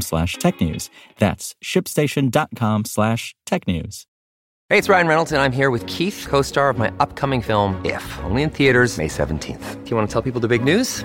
slash technews. That's shipstation.com slash technews. Hey, it's Ryan Reynolds, and I'm here with Keith, co-star of my upcoming film, If, only in theaters May 17th. Do you want to tell people the big news?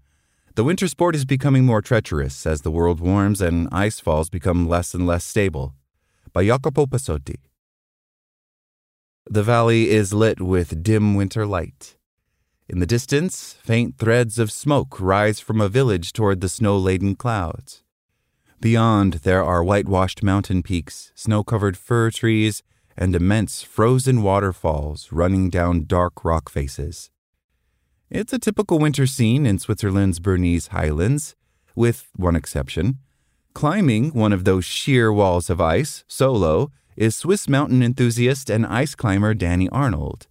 The winter sport is becoming more treacherous as the world warms and ice falls become less and less stable. By Jacopo Pasotti. The valley is lit with dim winter light. In the distance, faint threads of smoke rise from a village toward the snow laden clouds. Beyond, there are whitewashed mountain peaks, snow covered fir trees, and immense frozen waterfalls running down dark rock faces. It's a typical winter scene in Switzerland's Bernese highlands, with one exception. Climbing one of those sheer walls of ice, solo, is Swiss mountain enthusiast and ice climber Dani Arnold.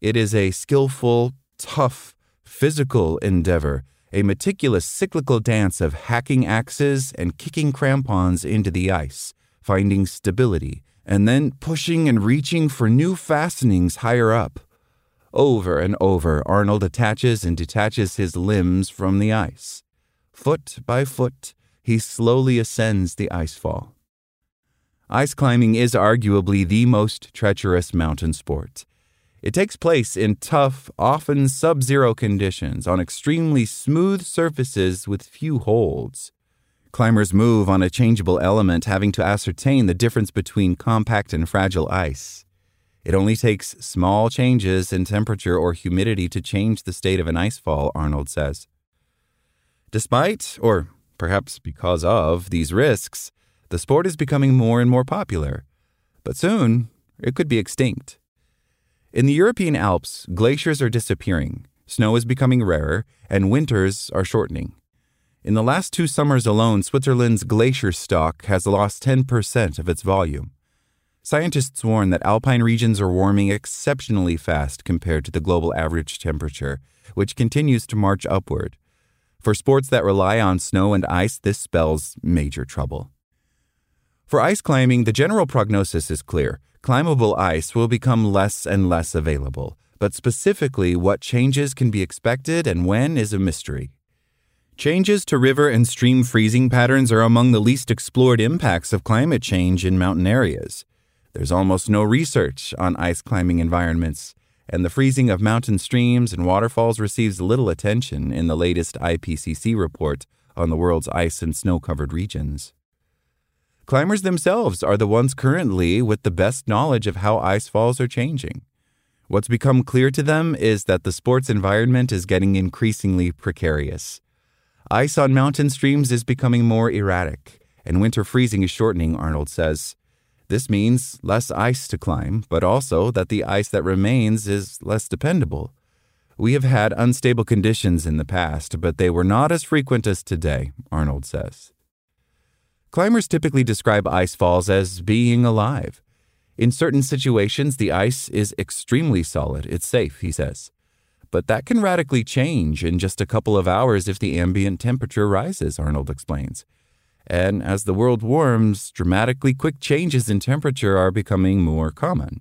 It is a skillful, tough, physical endeavor, a meticulous cyclical dance of hacking axes and kicking crampons into the ice, finding stability, and then pushing and reaching for new fastenings higher up. Over and over, Arnold attaches and detaches his limbs from the ice. Foot by foot, he slowly ascends the icefall. Ice climbing is arguably the most treacherous mountain sport. It takes place in tough, often sub zero conditions on extremely smooth surfaces with few holds. Climbers move on a changeable element, having to ascertain the difference between compact and fragile ice. It only takes small changes in temperature or humidity to change the state of an icefall, Arnold says. Despite, or perhaps because of, these risks, the sport is becoming more and more popular. But soon, it could be extinct. In the European Alps, glaciers are disappearing, snow is becoming rarer, and winters are shortening. In the last two summers alone, Switzerland's glacier stock has lost 10% of its volume. Scientists warn that alpine regions are warming exceptionally fast compared to the global average temperature, which continues to march upward. For sports that rely on snow and ice, this spells major trouble. For ice climbing, the general prognosis is clear. Climbable ice will become less and less available, but specifically what changes can be expected and when is a mystery. Changes to river and stream freezing patterns are among the least explored impacts of climate change in mountain areas. There's almost no research on ice climbing environments, and the freezing of mountain streams and waterfalls receives little attention in the latest IPCC report on the world's ice and snow covered regions. Climbers themselves are the ones currently with the best knowledge of how ice falls are changing. What's become clear to them is that the sports environment is getting increasingly precarious. Ice on mountain streams is becoming more erratic, and winter freezing is shortening, Arnold says. This means less ice to climb, but also that the ice that remains is less dependable. We have had unstable conditions in the past, but they were not as frequent as today, Arnold says. Climbers typically describe ice falls as being alive. In certain situations, the ice is extremely solid. It's safe, he says. But that can radically change in just a couple of hours if the ambient temperature rises, Arnold explains. And as the world warms, dramatically quick changes in temperature are becoming more common.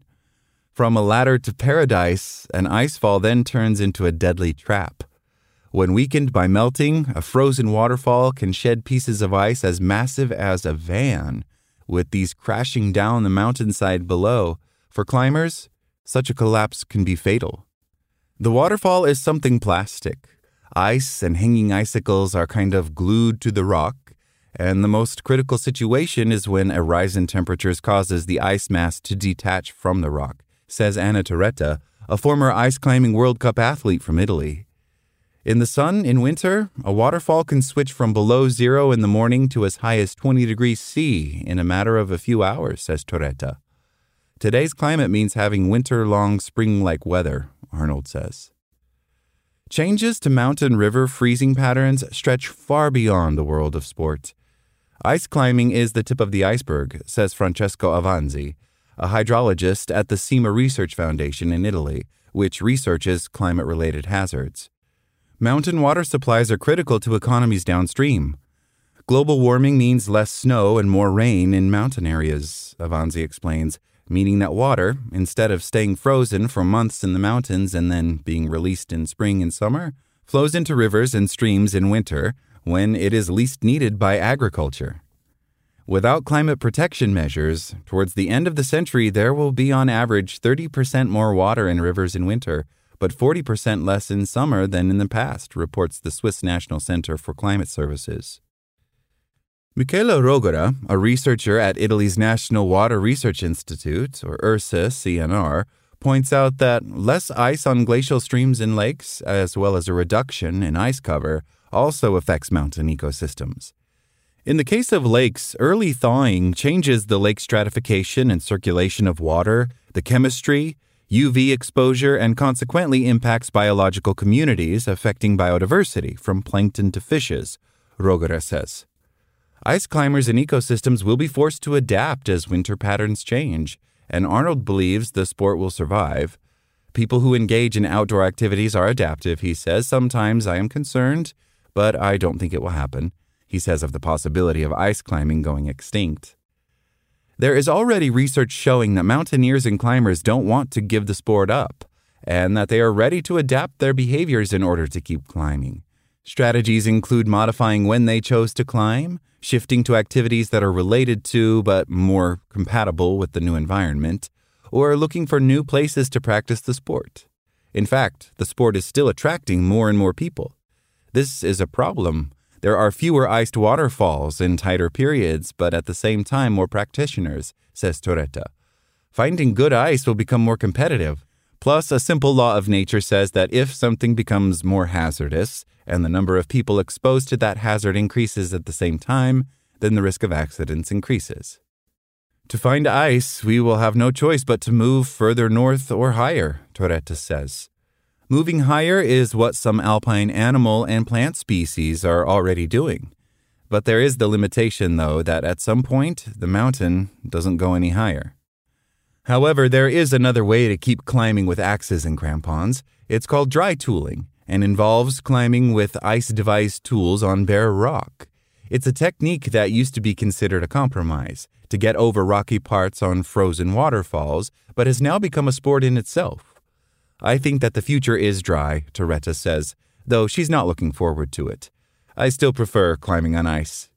From a ladder to paradise, an icefall then turns into a deadly trap. When weakened by melting, a frozen waterfall can shed pieces of ice as massive as a van, with these crashing down the mountainside below. For climbers, such a collapse can be fatal. The waterfall is something plastic. Ice and hanging icicles are kind of glued to the rock, and the most critical situation is when a rise in temperatures causes the ice mass to detach from the rock, says Anna Torretta, a former ice climbing World Cup athlete from Italy. In the sun in winter, a waterfall can switch from below zero in the morning to as high as 20 degrees C in a matter of a few hours, says Torretta. Today's climate means having winter long spring like weather, Arnold says. Changes to mountain river freezing patterns stretch far beyond the world of sport. Ice climbing is the tip of the iceberg, says Francesco Avanzi, a hydrologist at the CIMA Research Foundation in Italy, which researches climate related hazards. Mountain water supplies are critical to economies downstream. Global warming means less snow and more rain in mountain areas, Avanzi explains, meaning that water, instead of staying frozen for months in the mountains and then being released in spring and summer, flows into rivers and streams in winter when it is least needed by agriculture. Without climate protection measures, towards the end of the century there will be on average 30% more water in rivers in winter but 40% less in summer than in the past, reports the Swiss National Center for Climate Services. Michela Rogora, a researcher at Italy's National Water Research Institute, or IRSA CNR, points out that less ice on glacial streams and lakes, as well as a reduction in ice cover, also affects mountain ecosystems. In the case of lakes, early thawing changes the lake stratification and circulation of water, the chemistry, UV exposure, and consequently impacts biological communities, affecting biodiversity from plankton to fishes, Rogora says. Ice climbers and ecosystems will be forced to adapt as winter patterns change, and Arnold believes the sport will survive. People who engage in outdoor activities are adaptive, he says. Sometimes I am concerned, but I don't think it will happen. He says of the possibility of ice climbing going extinct. There is already research showing that mountaineers and climbers don't want to give the sport up, and that they are ready to adapt their behaviors in order to keep climbing. Strategies include modifying when they chose to climb, shifting to activities that are related to but more compatible with the new environment, or looking for new places to practice the sport. In fact, the sport is still attracting more and more people. This is a problem there are fewer iced waterfalls in tighter periods, but at the same time more practitioners, says Torretta. Finding good ice will become more competitive. Plus, a simple law of nature says that if something becomes more hazardous and the number of people exposed to that hazard increases at the same time, then the risk of accidents increases. To find ice, we will have no choice but to move further north or higher, Torretta says. Moving higher is what some alpine animal and plant species are already doing. But there is the limitation, though, that at some point the mountain doesn't go any higher. However, there is another way to keep climbing with axes and crampons. It's called dry tooling and involves climbing with ice device tools on bare rock. It's a technique that used to be considered a compromise to get over rocky parts on frozen waterfalls, but has now become a sport in itself. I think that the future is dry, Torretta says, though she's not looking forward to it. I still prefer climbing on ice.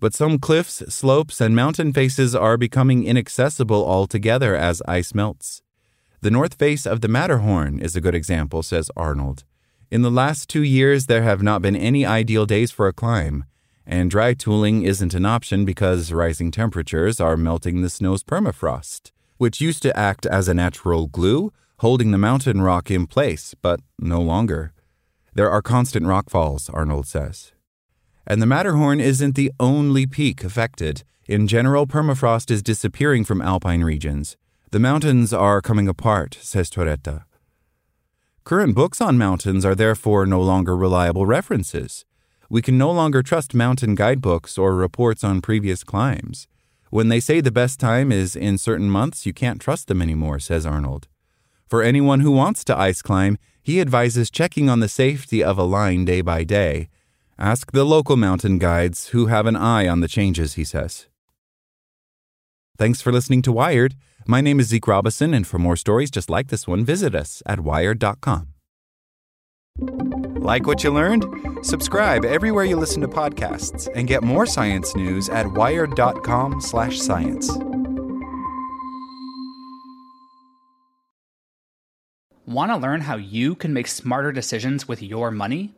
But some cliffs, slopes, and mountain faces are becoming inaccessible altogether as ice melts. The north face of the Matterhorn is a good example, says Arnold. In the last two years, there have not been any ideal days for a climb, and dry tooling isn't an option because rising temperatures are melting the snow's permafrost, which used to act as a natural glue holding the mountain rock in place, but no longer. There are constant rockfalls, Arnold says. And the Matterhorn isn't the only peak affected. In general, permafrost is disappearing from alpine regions. The mountains are coming apart, says Torretta. Current books on mountains are therefore no longer reliable references. We can no longer trust mountain guidebooks or reports on previous climbs. When they say the best time is in certain months, you can't trust them anymore, says Arnold. For anyone who wants to ice climb, he advises checking on the safety of a line day by day. Ask the local mountain guides who have an eye on the changes, he says. Thanks for listening to Wired. My name is Zeke Robison, and for more stories just like this one, visit us at wired.com. Like what you learned? Subscribe everywhere you listen to podcasts and get more science news at wired.com/science. Want to learn how you can make smarter decisions with your money?